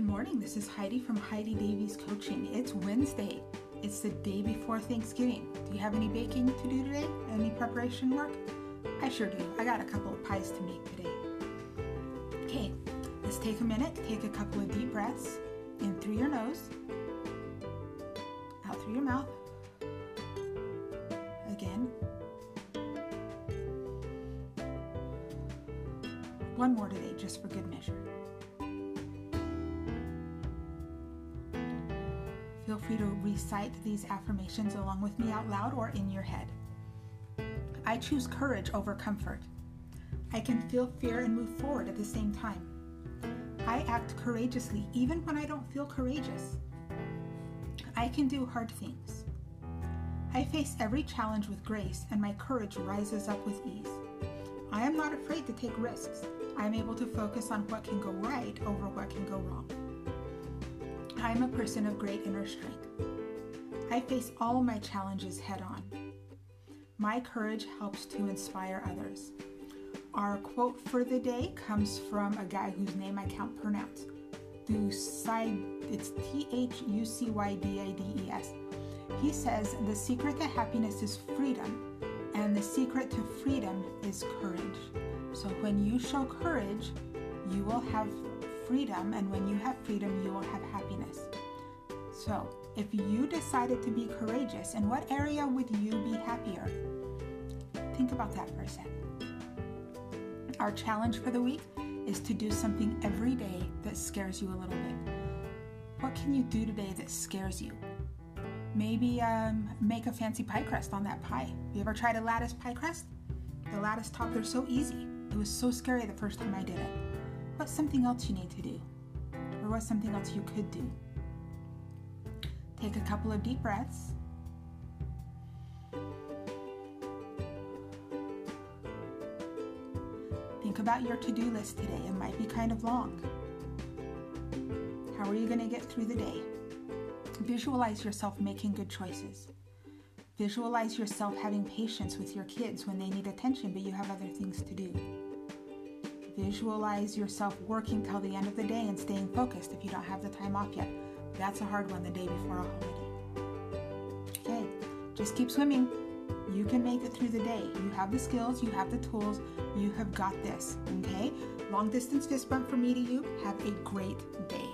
morning. This is Heidi from Heidi Davies Coaching. It's Wednesday. It's the day before Thanksgiving. Do you have any baking to do today? Any preparation work? I sure do. I got a couple of pies to make today. Okay, let's take a minute, take a couple of deep breaths in through your nose, out through your mouth. Again. One more today, just for good measure. Feel free to recite these affirmations along with me out loud or in your head. I choose courage over comfort. I can feel fear and move forward at the same time. I act courageously even when I don't feel courageous. I can do hard things. I face every challenge with grace and my courage rises up with ease. I am not afraid to take risks. I am able to focus on what can go right over what can go wrong. I am a person of great inner strength. I face all my challenges head on. My courage helps to inspire others. Our quote for the day comes from a guy whose name I can't pronounce. It's T H U C Y D A D E S. He says, The secret to happiness is freedom, and the secret to freedom is courage. So when you show courage, you will have freedom, and when you have freedom, you will have happiness. So, if you decided to be courageous, in what area would you be happier? Think about that for a second. Our challenge for the week is to do something every day that scares you a little bit. What can you do today that scares you? Maybe um, make a fancy pie crust on that pie. You ever tried a lattice pie crust? The lattice top, they're so easy. It was so scary the first time I did it. What's something else you need to do? Or what's something else you could do? Take a couple of deep breaths. Think about your to do list today. It might be kind of long. How are you going to get through the day? Visualize yourself making good choices. Visualize yourself having patience with your kids when they need attention, but you have other things to do. Visualize yourself working till the end of the day and staying focused if you don't have the time off yet. That's a hard one the day before a holiday. Okay, just keep swimming. You can make it through the day. You have the skills, you have the tools, you have got this. Okay? Long distance fist bump from me to you. Have a great day.